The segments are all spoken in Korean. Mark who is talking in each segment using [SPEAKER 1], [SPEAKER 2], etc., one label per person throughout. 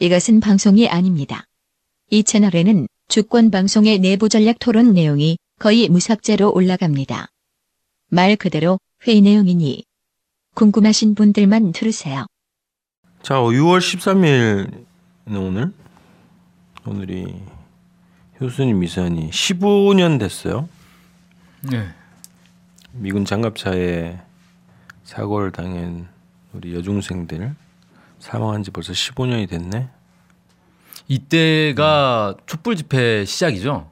[SPEAKER 1] 이것은 방송이 아닙니다. 이 채널에는 주권 방송의 내부 전략 토론 내용이 거의 무삭제로 올라갑니다. 말 그대로 회의 내용이니 궁금하신 분들만 들으세요.
[SPEAKER 2] 자, 6월 13일 오늘 오늘이 효순이 미선이 15년 됐어요.
[SPEAKER 3] 네.
[SPEAKER 2] 미군 장갑차에 사고를 당한 우리 여중생들 사망한 지 벌써 15년이 됐네.
[SPEAKER 3] 이때가 촛불 집회 시작이죠.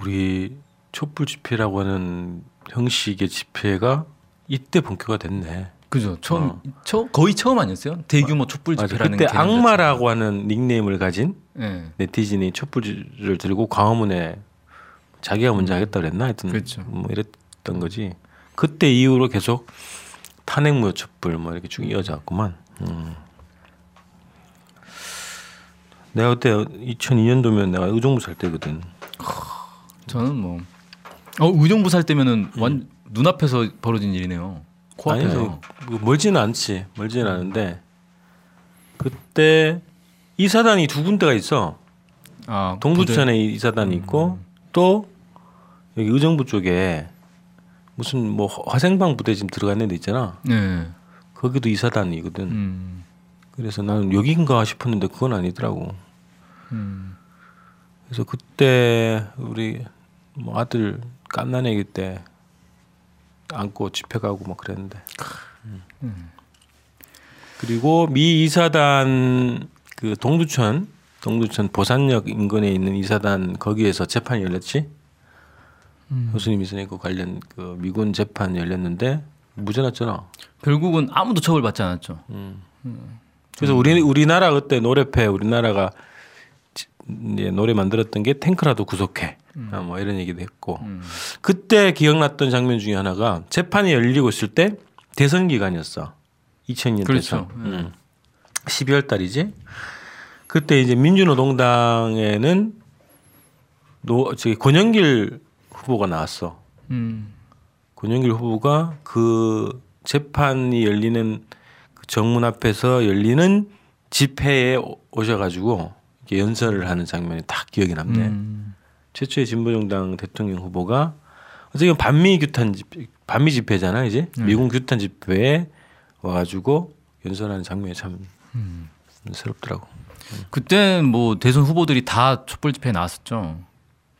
[SPEAKER 2] 우리 촛불 집회라고 하는 형식의 집회가 이때 본격화 됐네.
[SPEAKER 3] 그죠. 처음
[SPEAKER 2] 어.
[SPEAKER 3] 처, 거의 처음 아니었어요? 대규모 촛불
[SPEAKER 2] 맞아.
[SPEAKER 3] 집회라는
[SPEAKER 2] 그때 악마라고 하는 닉네임을 가진.
[SPEAKER 3] 네.
[SPEAKER 2] 네티즌이 촛불을 들고 광화문에 자기가 먼저 하겠다 그랬나 하여튼
[SPEAKER 3] 그렇죠.
[SPEAKER 2] 뭐 이랬던 거지. 그때 이후로 계속 탄핵무효 촛불 뭐 이렇게 쭉 이어졌구만. 음. 내가 그때 2002년도면 내가 의정부 살 때거든.
[SPEAKER 3] 저는 뭐 어, 의정부 살 때면은 완 눈앞에서 벌어진 일이네요. 코앞에서.
[SPEAKER 2] 아니, 뭐 멀지는 않지. 멀지는 않은데 그때 이사단이 두 군데가 있어.
[SPEAKER 3] 아,
[SPEAKER 2] 동두천에 이사단이 있고 또 여기 의정부 쪽에 무슨 뭐 화생방 부대 지금 들어가는 데 있잖아.
[SPEAKER 3] 네.
[SPEAKER 2] 거기도 이사단이거든.
[SPEAKER 3] 음.
[SPEAKER 2] 그래서 나는 여긴가 싶었는데 그건 아니더라고.
[SPEAKER 3] 음.
[SPEAKER 2] 그래서 그때 우리 뭐 아들 깐난애기 때 안고 집회 가고 막 그랬는데. 음. 그리고 미 이사단 그 동두천 동두천 보산역 인근에 있는 이사단 거기에서 재판이 열렸지. 교수님 이선이 그 관련 그 미군 재판 열렸는데 무죄 났잖아.
[SPEAKER 3] 결국은 아무도 처벌받지 않았죠.
[SPEAKER 2] 그래서 우리 우리나라 그때 노래패 우리나라가 지- 이제 노래 만들었던 게 탱크라도 구속해. 아, 뭐 이런 얘기도 했고. 그때 기억났던 장면 중에 하나가 재판이 열리고 있을 때 대선 기간이었어. 2000년
[SPEAKER 3] 그렇죠.
[SPEAKER 2] 대선. 음. 12월 달이지. 그때 이제 민주노동당에는 노 저기 권영길 후보가 나왔어.
[SPEAKER 3] 음.
[SPEAKER 2] 권영길 후보가 그 재판이 열리는 그 정문 앞에서 열리는 집회에 오- 오셔가지고 이렇게 연설을 하는 장면이 딱 기억이 남네.
[SPEAKER 3] 음.
[SPEAKER 2] 최초의 진보정당 대통령 후보가 보면 반미 규탄 집 반미 집회잖아 이제 미군 규탄 집회에 와가지고 연설하는 장면이 참 새롭더라고.
[SPEAKER 3] 그때 뭐 대선 후보들이 다 촛불 집회에 나왔었죠.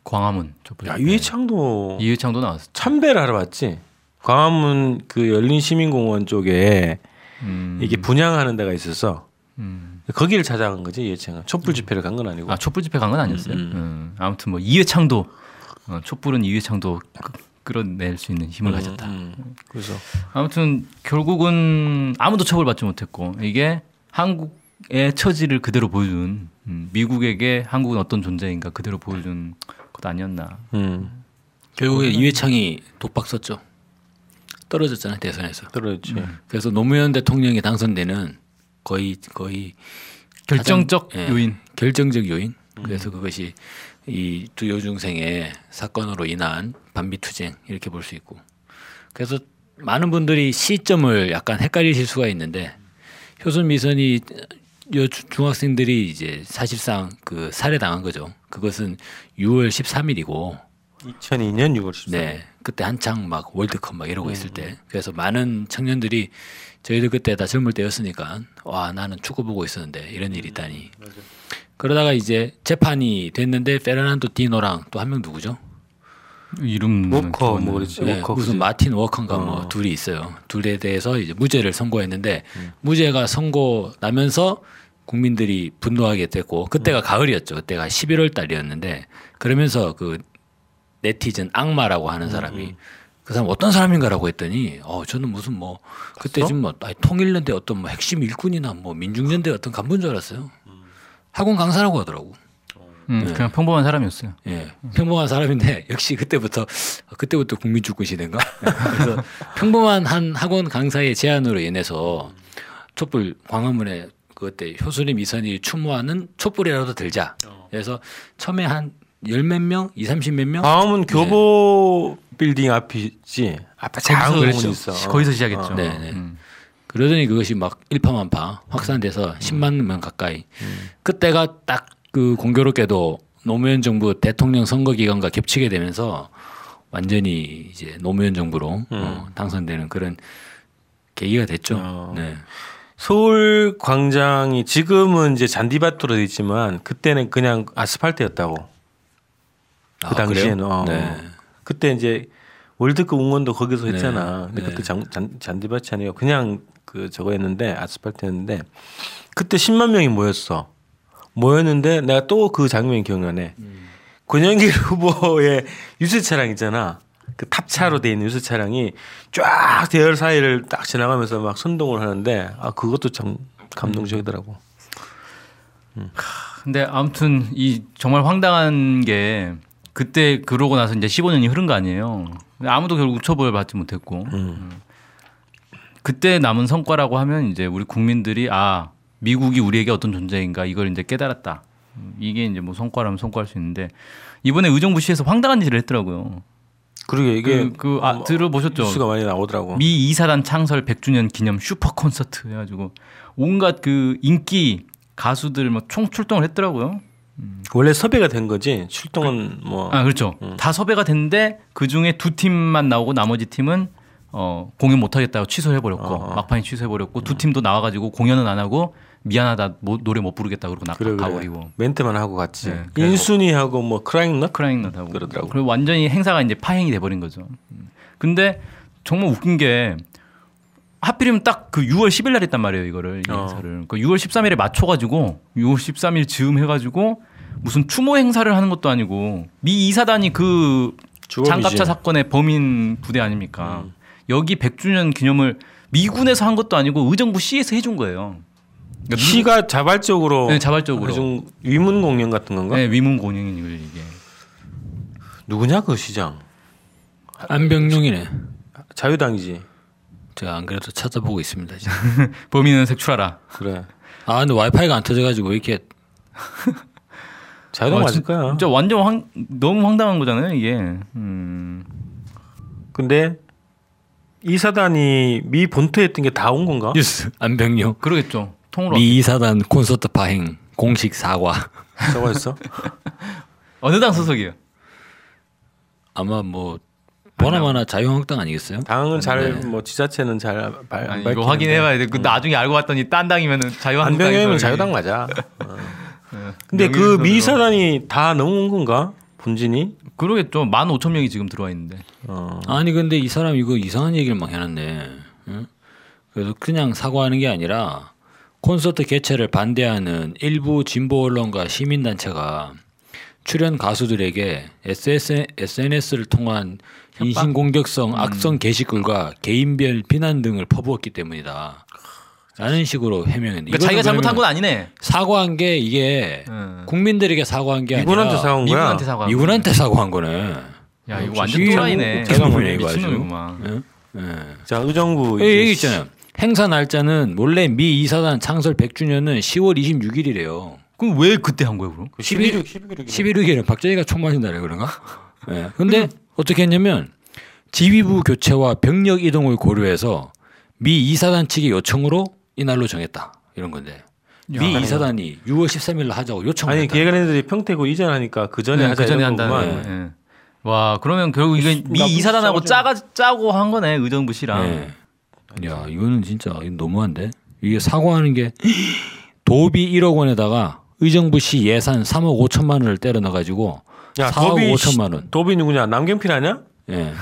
[SPEAKER 3] 광화문 촛불
[SPEAKER 2] 야
[SPEAKER 3] 집회.
[SPEAKER 2] 이해창도
[SPEAKER 3] 이해창도 나왔었죠.
[SPEAKER 2] 참배를 하러 왔지. 광화문 그 열린 시민공원 쪽에
[SPEAKER 3] 음.
[SPEAKER 2] 이게 분양하는 데가 있어서
[SPEAKER 3] 음.
[SPEAKER 2] 거기를 찾아간 거지 이해창은 촛불 집회를 간 건 아니고.
[SPEAKER 3] 아 촛불 집회 간 건 아니었어요.
[SPEAKER 2] 음,
[SPEAKER 3] 음. 아무튼 뭐 이회창도 어, 촛불은 이회창도 끄- 끌어낼 수 있는 힘을 가졌다.
[SPEAKER 2] 음, 그래서
[SPEAKER 3] 아무튼 결국은 아무도 처벌받지 못했고 이게 한국의 처지를 그대로 보여준 음, 미국에게 한국은 어떤 존재인가 그대로 보여준 것 아니었나.
[SPEAKER 2] 음,
[SPEAKER 4] 결국에 이회창이 독박 썼죠. 떨어졌잖아요 대선에서.
[SPEAKER 2] 떨어졌지.
[SPEAKER 4] 그래서 노무현 대통령이 당선되는 거의 거의
[SPEAKER 3] 결정적
[SPEAKER 4] 가장, 예,
[SPEAKER 3] 요인.
[SPEAKER 4] 결정적 요인. 그래서 그것이 이 두 여중생의 사건으로 인한 반미투쟁 이렇게 볼 수 있고. 그래서 많은 분들이 시점을 약간 헷갈리실 수가 있는데 효순 미선이 여 주- 중학생들이 이제 사실상 그 살해당한 거죠. 그것은 6월 13일이고
[SPEAKER 2] 2002년 6월 14일.
[SPEAKER 4] 네. 그때 한창 막 월드컵 막 이러고 있을 때. 그래서 많은 청년들이 저희들 그때 다 젊을 때였으니까 와 나는 축구 보고 있었는데 이런 일이 있다니. 그러다가 이제 재판이 됐는데 페르난도 니노랑 또 한 명 누구죠?
[SPEAKER 3] 이름
[SPEAKER 2] 워커 뭐 그렇지.
[SPEAKER 4] 네,
[SPEAKER 2] 워커
[SPEAKER 4] 무슨 마틴 워컨가 뭐
[SPEAKER 2] 어.
[SPEAKER 4] 둘이 있어요. 둘에 대해서 이제 무죄를 선고했는데 무죄가 선고 나면서 국민들이 분노하게 됐고 그때가 가을이었죠. 그때가 11월 달이었는데 그러면서 그 네티즌 앙마라고 하는 사람이 그 사람 어떤 사람인가라고 했더니 어 저는 무슨 뭐 그때 지금 뭐 아니, 통일연대 어떤 뭐 핵심 일꾼이나 뭐 민중연대 어떤 간부인 줄 알았어요. 학원 강사라고 하더라고.
[SPEAKER 3] 음, 그냥 평범한 사람이었어요.
[SPEAKER 4] 예, 평범한 사람인데 역시 그때부터 그때부터 국민주권 시대인가? 그래서 평범한 한 학원 강사의 제안으로 인해서 촛불 광화문에 그때 효수님 이선이 추모하는 촛불이라도 들자. 그래서 처음에 한 열몇 명, 이 삼십 몇 명.
[SPEAKER 2] 다음은 교보 빌딩 앞이지. 앞에 작은
[SPEAKER 3] 거기서.
[SPEAKER 2] 있어.
[SPEAKER 3] 거기서 시작했죠.
[SPEAKER 2] 어.
[SPEAKER 4] 네, 네.
[SPEAKER 3] 음.
[SPEAKER 4] 그러더니 그것이 막 일파만파 확산돼서 10만 명 가까이. 그때가 딱 그 공교롭게도 노무현 정부 대통령 선거 기간과 겹치게 되면서 완전히 이제 노무현 정부로 어, 당선되는 그런 계기가 됐죠.
[SPEAKER 2] 어.
[SPEAKER 4] 네.
[SPEAKER 2] 서울 광장이 지금은 이제 잔디밭으로 돼 있지만 그때는 그냥 아스팔트였다고. 그
[SPEAKER 4] 아,
[SPEAKER 2] 당시에는? 어.
[SPEAKER 4] 네.
[SPEAKER 2] 그때 이제 월드컵 응원도 거기서
[SPEAKER 4] 네.
[SPEAKER 2] 했잖아. 근데
[SPEAKER 4] 네.
[SPEAKER 2] 그때 잔, 잔, 잔 디밭이 아니고 그냥 그 저거였는데 아스팔트였는데 그때 10만 명이 모였어. 모였는데 내가 또 그 장면이 기억나네.
[SPEAKER 4] 음.
[SPEAKER 2] 권영길 후보의 유세 차량 있잖아. 그 탑차로 돼 있는 유세 차량이 쫙 대열 사이를 딱 지나가면서 막 선동을 하는데 아 그것도 참 감동적이더라고.
[SPEAKER 3] 근데 아무튼 이 정말 황당한 게 그때 그러고 나서 이제 15년이 흐른 거 아니에요. 아무도 결국 처벌 받지 못했고
[SPEAKER 2] 음.
[SPEAKER 3] 그때 남은 성과라고 하면 이제 우리 국민들이 아 미국이 우리에게 어떤 존재인가 이걸 이제 깨달았다. 이게 이제 뭐 성과라면 성과할 수 있는데 이번에 의정부시에서 황당한 짓을 했더라고요.
[SPEAKER 2] 그러게 이게
[SPEAKER 3] 그, 그 아,
[SPEAKER 2] 뭐
[SPEAKER 3] 들어보셨죠?
[SPEAKER 2] 뉴스가 많이 나오더라고.
[SPEAKER 3] 미 2사단 창설 100주년 기념 슈퍼 콘서트 해가지고 온갖 그 인기 가수들 뭐 총출동을 했더라고요.
[SPEAKER 2] 원래 섭외가 된 거지 출동은 뭐
[SPEAKER 3] 아 그렇죠. 다 섭외가 됐는데 그 중에 두 팀만 나오고 나머지 팀은 어, 공연 못 하겠다고 취소해 버렸고
[SPEAKER 2] 어.
[SPEAKER 3] 막판에 취소해 버렸고 두 팀도 나와 가지고 공연은 안 하고 미안하다 뭐, 노래 못 부르겠다 그러고 나
[SPEAKER 2] 그래 그래
[SPEAKER 3] 가버리고
[SPEAKER 2] 멘트만 하고 갔지.
[SPEAKER 3] 네,
[SPEAKER 2] 인순이하고 뭐 크라잉 넛
[SPEAKER 3] 크라잉넛 하고
[SPEAKER 2] 그러더라고.
[SPEAKER 3] 그리고 완전히 행사가 이제 파행이 돼 버린 거죠. 음. 근데 정말 웃긴 게 하필이면 딱 그 6월 10일 날 했단 말이에요 이거를 이
[SPEAKER 2] 어.
[SPEAKER 3] 행사를 그 6월 13일에 맞춰 가지고 6월 13일 즈음 해 가지고 무슨 추모 행사를 하는 것도 아니고 미 이사단이 그
[SPEAKER 2] 주범이지.
[SPEAKER 3] 장갑차 사건의 범인 부대 아닙니까?
[SPEAKER 2] 음.
[SPEAKER 3] 여기 100주년 기념을 미군에서 한 것도 아니고 의정부 시에서 해준 거예요. 그러니까 미-
[SPEAKER 2] 시가 자발적으로
[SPEAKER 3] 네, 자발적으로.
[SPEAKER 2] 위문 공연 같은 건가?
[SPEAKER 3] 네, 위문 공연이 이게
[SPEAKER 2] 누구냐 그 시장?
[SPEAKER 4] 안병용이네.
[SPEAKER 2] 자유당이지.
[SPEAKER 4] 제가 안 그래도 찾아보고 있습니다. 지금.
[SPEAKER 3] 범인은 색출하라.
[SPEAKER 2] 그래.
[SPEAKER 4] 아 근데 와이파이가 안 터져가지고 이렇게
[SPEAKER 2] 자유당
[SPEAKER 3] 아,
[SPEAKER 2] 맞을
[SPEAKER 3] 진-
[SPEAKER 2] 거야.
[SPEAKER 3] 진짜 완전 황, 너무 황당한 거잖아요 이게. 음.
[SPEAKER 2] 근데 이 사단이 미 본토에 있던 게 다 온 건가?
[SPEAKER 4] 뉴스 안병용
[SPEAKER 3] 그러겠죠. 통으로
[SPEAKER 4] 미 이사단 콘서트 파행 공식 사과.
[SPEAKER 2] 저거 했어?
[SPEAKER 3] 어느 당 소속이에요?
[SPEAKER 4] 아마 뭐 보나마나 자유한국당 아니겠어요?
[SPEAKER 2] 당은 잘
[SPEAKER 4] 네.
[SPEAKER 2] 뭐 지자체는 잘안
[SPEAKER 3] 아니, 이거 확인해봐야 돼. 그 나중에 알고 봤더니 딴 당이면은 자유한국당.
[SPEAKER 2] 안병영은 자유당 맞아. 어. 근데 그 미 사단이 다 넘어온 건가? 본진이?
[SPEAKER 3] 그러겠죠. 만 오천 명이 지금 들어와 있는데.
[SPEAKER 2] 어.
[SPEAKER 4] 아니 근데 이 사람 이거 이상한 얘기를 막 해놨네. 응? 그래서 그냥 사과하는 게 아니라 콘서트 개최를 반대하는 일부 진보 언론과 시민단체가 출연 가수들에게 SS, SNS를 통한 인신공격성 악성 게시글과 개인별 비난 등을 퍼부었기 때문이다. 라는 식으로 해명했는데
[SPEAKER 3] 그러니까 자기가 잘못한 건 아니네.
[SPEAKER 4] 사과한 게 이게
[SPEAKER 3] 응.
[SPEAKER 4] 국민들에게 사과한 게 아니라
[SPEAKER 2] 사온 거야.
[SPEAKER 3] 미군한테 사과.
[SPEAKER 4] 미군한테 사과한 거네.
[SPEAKER 3] 야 이거
[SPEAKER 4] 어,
[SPEAKER 3] 완전 또라이네.
[SPEAKER 4] 보면 이거 아주. 예? 예.
[SPEAKER 2] 자 의정부
[SPEAKER 4] 여기
[SPEAKER 2] 이제
[SPEAKER 4] 얘기 있잖아요. 행사 날짜는 원래 미 이사단 창설 100주년은 10월 26일이래요.
[SPEAKER 3] 그럼 왜 그때 한 거야 그럼?
[SPEAKER 2] 11일 11일
[SPEAKER 4] 11일에는 박정희가 총 맞은 날에 그런가? 예. 근데 어떻게 했냐면 지휘부 교체와 병력 이동을 고려해서 미 이사단 측의 요청으로 이날로 정했다. 이런 건데. 미 이사단이 6월 13일 날 하자고 요청을
[SPEAKER 2] 아니. 기획안들이 평택고 이전하니까 그 전에
[SPEAKER 3] 네,
[SPEAKER 2] 하자
[SPEAKER 3] 그 전에. 한다는. 예. 와 그러면 결국 이게 미 이사단하고. 짜가 짜고 한 거네 의정부 씨랑.
[SPEAKER 4] 예. 야, 이거는 진짜 너무한데. 이게 사과하는 게 도비 1억 원에다가 의정부시 예산 3억 5천만 원을 때려 넣어 가지고
[SPEAKER 2] 야
[SPEAKER 4] 4억
[SPEAKER 2] 도비
[SPEAKER 4] 5천만 원.
[SPEAKER 2] 도비 누구냐? 남경필 아니야?
[SPEAKER 4] 예.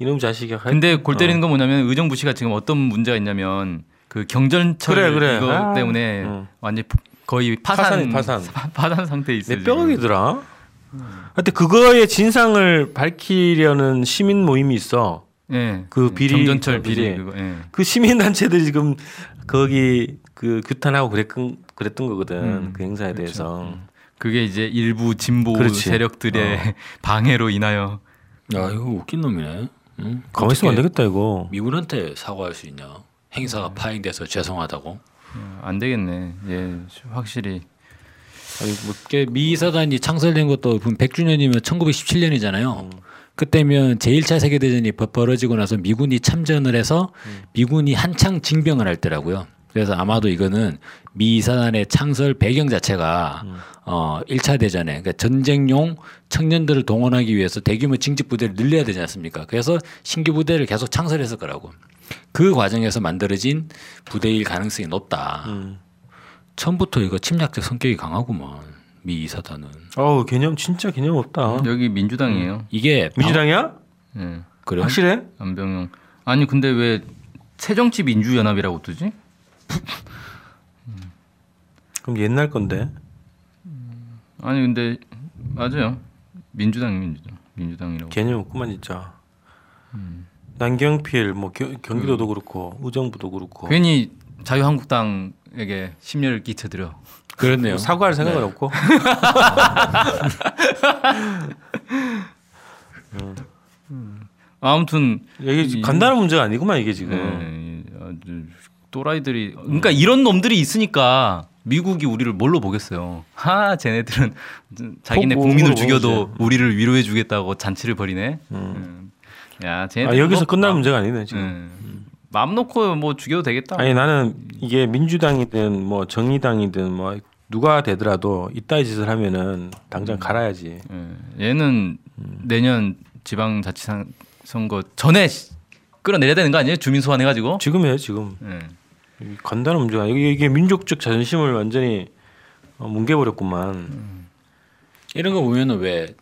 [SPEAKER 2] 이놈 자식이.
[SPEAKER 3] 근데 골
[SPEAKER 2] 어.
[SPEAKER 3] 때리는 건 뭐냐면 의정부 씨가 지금 어떤 문제가 있냐면 그 경전철
[SPEAKER 2] 그래, 그래.
[SPEAKER 3] 이거
[SPEAKER 2] 아,
[SPEAKER 3] 때문에
[SPEAKER 2] 응.
[SPEAKER 3] 완전 거의 파산
[SPEAKER 2] 파산이, 파산.
[SPEAKER 3] 파산 상태에 있어요.
[SPEAKER 2] 내. 뼈이더라. 하여튼 그거의 진상을 밝히려는 시민 모임이 있어.
[SPEAKER 3] 예.
[SPEAKER 2] 그 비리
[SPEAKER 3] 경전철
[SPEAKER 2] 비리.
[SPEAKER 3] 그거. 예.
[SPEAKER 2] 그 시민 단체들이 지금 거기 그 규탄하고 그랬던 그랬던 거거든.
[SPEAKER 3] 음,
[SPEAKER 2] 그 행사에
[SPEAKER 3] 그렇죠.
[SPEAKER 2] 대해서.
[SPEAKER 3] 그게 이제 일부 진보
[SPEAKER 2] 그렇지.
[SPEAKER 3] 세력들의 방해로 인하여
[SPEAKER 4] 야, 이거 웃긴 놈이네. 응?
[SPEAKER 2] 가만 있으면 안 되겠다 이거.
[SPEAKER 4] 미군한테 사과할 수 있냐? 행사가 파행돼서 죄송하다고.
[SPEAKER 3] 어, 안 되겠네. 예, 확실히
[SPEAKER 2] 뭐
[SPEAKER 4] 이게 미 사단이 창설된 것도 100주년이면 1917년이잖아요. 그때면 제1차 세계대전이 벌- 벌어지고 나서 미군이 참전을 해서 미군이 한창 징병을 할 때라고요. 그래서 아마도 이거는 미 사단의 창설 배경 자체가 어 1차 대전에 그러니까 전쟁용 청년들을 동원하기 위해서 대규모 징집 부대를 늘려야 되지 않습니까? 그래서 신규 부대를 계속 창설했을 거라고. 그 과정에서 만들어진 부대일 가능성이 높다.
[SPEAKER 2] 음.
[SPEAKER 4] 처음부터 이거 침략적 성격이 강하구만 미 사단은.
[SPEAKER 2] 어우 개념 진짜 개념 없다.
[SPEAKER 3] 여기 민주당이에요.
[SPEAKER 4] 이게
[SPEAKER 2] 민주당이야?
[SPEAKER 3] 예.
[SPEAKER 4] 그래?
[SPEAKER 2] 확실해?
[SPEAKER 3] 안병영. 아니 근데 왜 새정치 민주연합이라고 뜨지?
[SPEAKER 2] 그럼 옛날 건데.
[SPEAKER 3] 아니 근데 맞아요. 민주당 민주당 민주당이라고.
[SPEAKER 2] 개념 없구만 진짜. 남경필 뭐 겨- 경기도도 그렇고 의정부도 그렇고
[SPEAKER 3] 괜히 자유한국당에게 심려를 끼쳐드려.
[SPEAKER 4] 그렇네요.
[SPEAKER 2] 뭐 사과할 생각은 없고.
[SPEAKER 3] 아무튼
[SPEAKER 2] 이게
[SPEAKER 3] 이-
[SPEAKER 2] 간단한 문제가 아니구만 이게 지금.
[SPEAKER 3] 네, 아주 또라이들이 그러니까 이런 놈들이 있으니까 미국이 우리를 뭘로 보겠어요. 하 쟤네들은 자기네
[SPEAKER 2] 뭐,
[SPEAKER 3] 국민을
[SPEAKER 2] 뭐,
[SPEAKER 3] 죽여도
[SPEAKER 2] 뭐지.
[SPEAKER 3] 우리를 위로해 주겠다고 잔치를 벌이네. 음. 야
[SPEAKER 2] 아, 여기서
[SPEAKER 3] 뭐
[SPEAKER 2] 끝날
[SPEAKER 3] 마-
[SPEAKER 2] 문제가 아니네 지금.
[SPEAKER 3] 음. 마음 놓고 뭐 죽여도 되겠다.
[SPEAKER 2] 아니 나는 이게 민주당이든 뭐 정의당이든 뭐 누가 되더라도 이따위 짓을 하면은 당장 갈아야지.
[SPEAKER 3] 예, 얘는 내년 지방자치선 선거 전에 시- 끌어내려야 되는 거 아니에요? 주민 소환 해가지고.
[SPEAKER 2] 지금 해 지금.
[SPEAKER 3] 예.
[SPEAKER 2] 이 간단한 문제가 아니고 이게, 이게 민족적 자존심을 완전히 어, 뭉개버렸구만.
[SPEAKER 4] 이런 거 보면은 왜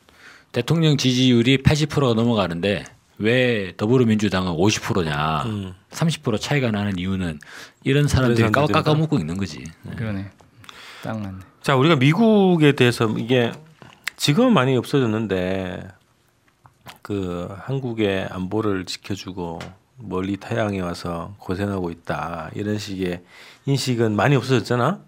[SPEAKER 4] 대통령 지지율이 80%가 넘어가는데 왜 더불어민주당은 50%냐,
[SPEAKER 2] 음.
[SPEAKER 4] 30% 차이가 나는 이유는 이런 사람들이
[SPEAKER 2] 사람들이다.
[SPEAKER 4] 깎아먹고 있는 거지.
[SPEAKER 3] 그러네. 딱 맞네.
[SPEAKER 2] 자 우리가 미국에 대해서 이게 지금은 많이 없어졌는데 그 한국의 안보를 지켜주고 멀리 타양에 와서 고생하고 있다 이런 식의 인식은 많이 없어졌잖아.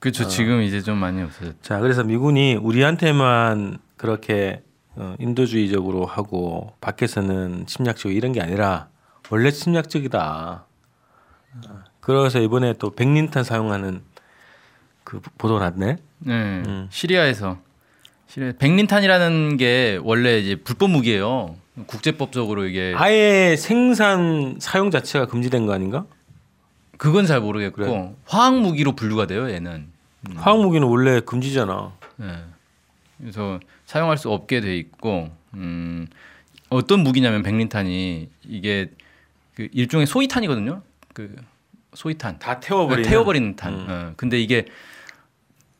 [SPEAKER 3] 그렇죠. 지금 이제 좀 많이 없어졌.
[SPEAKER 2] 자 그래서 미군이 우리한테만 그렇게 어, 인도주의적으로 하고 밖에서는 침략적 이런 게 아니라 원래 침략적이다. 어, 그래서 이번에 또 백린탄 사용하는 그 보도 났네.
[SPEAKER 3] 네.
[SPEAKER 2] 음.
[SPEAKER 3] 시리아에서 시리아 백린탄이라는 게 원래 이제 불법 무기예요. 국제법적으로 이게
[SPEAKER 2] 아예 생산 사용 자체가 금지된 거 아닌가?
[SPEAKER 3] 그건 잘 모르겠고
[SPEAKER 2] 그래.
[SPEAKER 3] 화학 무기로 분류가 돼요. 얘는.
[SPEAKER 2] 화학 무기는 원래 금지잖아.
[SPEAKER 3] 네. 그래서 사용할 수 없게 돼 있고 음, 어떤 무기냐면 백린탄이 이게 그 일종의 소위탄이거든요. 그 소위탄.
[SPEAKER 2] 다 태워버리는.
[SPEAKER 3] 태워버리는 탄.
[SPEAKER 2] 음.
[SPEAKER 3] 어, 근데 이게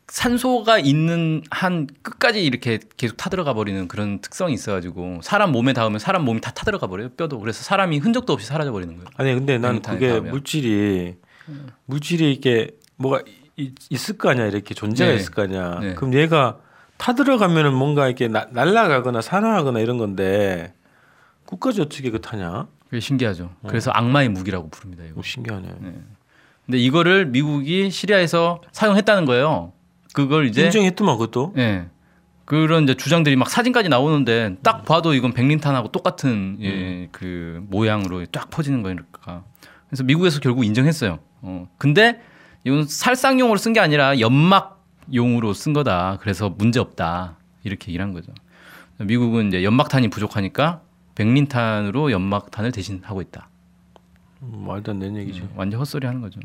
[SPEAKER 3] 산소가 있는 한 끝까지 이렇게 계속 타들어가 버리는 그런 특성이 있어가지고 사람 몸에 닿으면 사람 몸이 다 타들어가 버려요 뼈도 그래서 사람이 흔적도 없이 사라져 버리는 거예요.
[SPEAKER 2] 아니 근데 난 그게
[SPEAKER 3] 닿으면.
[SPEAKER 2] 물질이 물질이 이게 뭐가 이- 있을 거 아니야 이렇게 존재가
[SPEAKER 3] 네.
[SPEAKER 2] 있을 거 아니야.
[SPEAKER 3] 네.
[SPEAKER 2] 그럼 얘가 타들어가면은 뭔가 이렇게 나, 날아가거나 산화하거나 이런 건데 끝까지 어떻게 그 타냐?
[SPEAKER 3] 그게 신기하죠.
[SPEAKER 2] 어.
[SPEAKER 3] 그래서 악마의 무기라고 부릅니다. 이거.
[SPEAKER 2] 오, 신기하네.
[SPEAKER 3] 근데 이거를 미국이 시리아에서 사용했다는 거예요. 그걸 이제
[SPEAKER 2] 인정했더만 그것도.
[SPEAKER 3] 예. 그런 이제 주장들이 막 사진까지 나오는데 딱 봐도 이건 백린탄하고 똑같은 예, 그 모양으로 쫙 퍼지는 거니까. 그래서 미국에서 결국 인정했어요. 어. 근데 이건 살상용으로 쓴 게 아니라 연막 용으로 쓴 거다. 그래서 문제 없다. 이렇게 얘기를 한 거죠. 미국은 이제 연막탄이 부족하니까 백린탄으로 연막탄을 대신하고 있다.
[SPEAKER 2] 음, 말도 안 되는 얘기지.
[SPEAKER 3] 완전 헛소리 하는 거죠.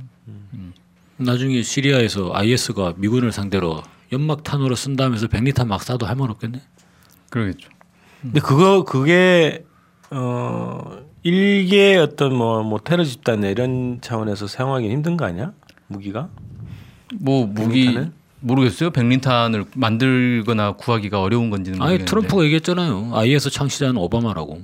[SPEAKER 4] 나중에 시리아에서 IS가 미군을 상대로 연막탄으로 쓴다면서 백리탄 막 쏴도 할 말 없겠네.
[SPEAKER 3] 그러겠죠.
[SPEAKER 2] 근데 그거 그게 어 일개 어떤 뭐뭐 테러 집단 이런 차원에서 사용하기 힘든 거 아니야? 무기가?
[SPEAKER 3] 뭐 무기
[SPEAKER 2] 백린탄을?
[SPEAKER 3] 모르겠어요. 백린탄을 만들거나 구하기가 어려운 건지는
[SPEAKER 4] 아니
[SPEAKER 3] 모르겠는데
[SPEAKER 4] 트럼프가 얘기했잖아요. IS 창시자는 오바마라고.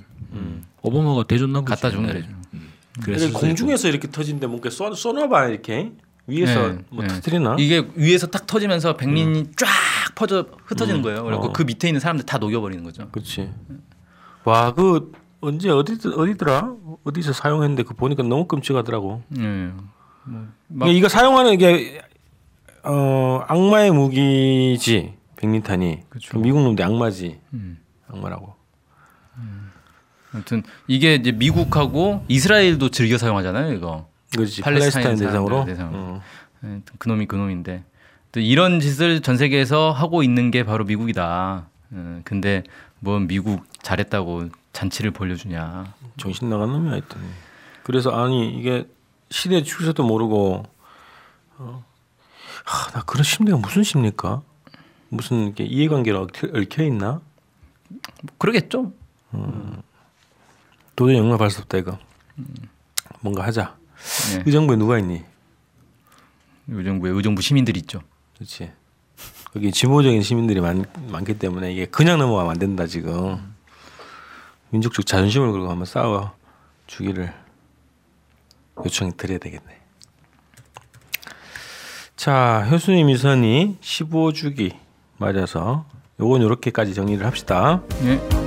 [SPEAKER 4] 오바마가 대줬나 보지.
[SPEAKER 3] 갖다 줬네.
[SPEAKER 4] 네.
[SPEAKER 2] 그래서
[SPEAKER 4] 그랬을 수도
[SPEAKER 2] 공중에서 이렇게 터진데 뭔가 쏘 쏘나봐 이렇게 위에서
[SPEAKER 3] 네,
[SPEAKER 2] 뭐
[SPEAKER 3] 네.
[SPEAKER 2] 터뜨리나?
[SPEAKER 3] 이게 위에서 딱 터지면서 백린이 쫙 퍼져 흩어지는
[SPEAKER 2] 음.
[SPEAKER 3] 거예요. 그리고
[SPEAKER 2] 어.
[SPEAKER 3] 그 밑에 있는 사람들 다 녹여버리는 거죠.
[SPEAKER 2] 그렇지. 와 그 언제 어디 어디더라? 어디서 사용했는데 그 보니까 너무 끔찍하더라고.
[SPEAKER 3] 예. 뭐, 막
[SPEAKER 2] 그러니까 이거 사용하는 게 어, 악마의 무기지 백린탄이.
[SPEAKER 3] 그쵸.
[SPEAKER 2] 미국 놈들 악마지.
[SPEAKER 3] 음.
[SPEAKER 2] 악마라고.
[SPEAKER 3] 아무튼 이게 이제 미국하고 이스라엘도 즐겨 사용하잖아요. 이거.
[SPEAKER 2] 그렇지.
[SPEAKER 3] 팔레스타인
[SPEAKER 2] 팔레스타인 대상으로.
[SPEAKER 3] 대상으로.
[SPEAKER 2] 어.
[SPEAKER 3] 예, 그 놈이 그 놈인데 또 이런 짓을 전 세계에서 하고 있는 게 바로 미국이다. 어, 근데 뭐 미국 잘했다고 잔치를 벌려주냐.
[SPEAKER 2] 정신 나간 놈이 하여튼. 그래서 아니 이게 시대 추세도 모르고 어, 하, 나 그런 심리가 무슨 심리일까? 무슨 이렇게 이해관계가 얽혀, 있나?
[SPEAKER 3] 그러겠죠.
[SPEAKER 2] 도저히 용납할 수 없다 이거. 뭔가 하자.
[SPEAKER 3] 네.
[SPEAKER 2] 의정부에 누가 있니?
[SPEAKER 3] 의정부에 의정부 시민들이 있죠.
[SPEAKER 2] 그렇지. 거기 진보적인 시민들이 많, 많기 때문에 이게 그냥 넘어가면 안 된다 지금. 민족적 자존심을 걸고 한번 싸워 주기를 요청이 드려야 되겠네. 자, 효순이 미선이 15주기 맞아서 요건 요렇게까지 정리를 합시다.
[SPEAKER 3] 네.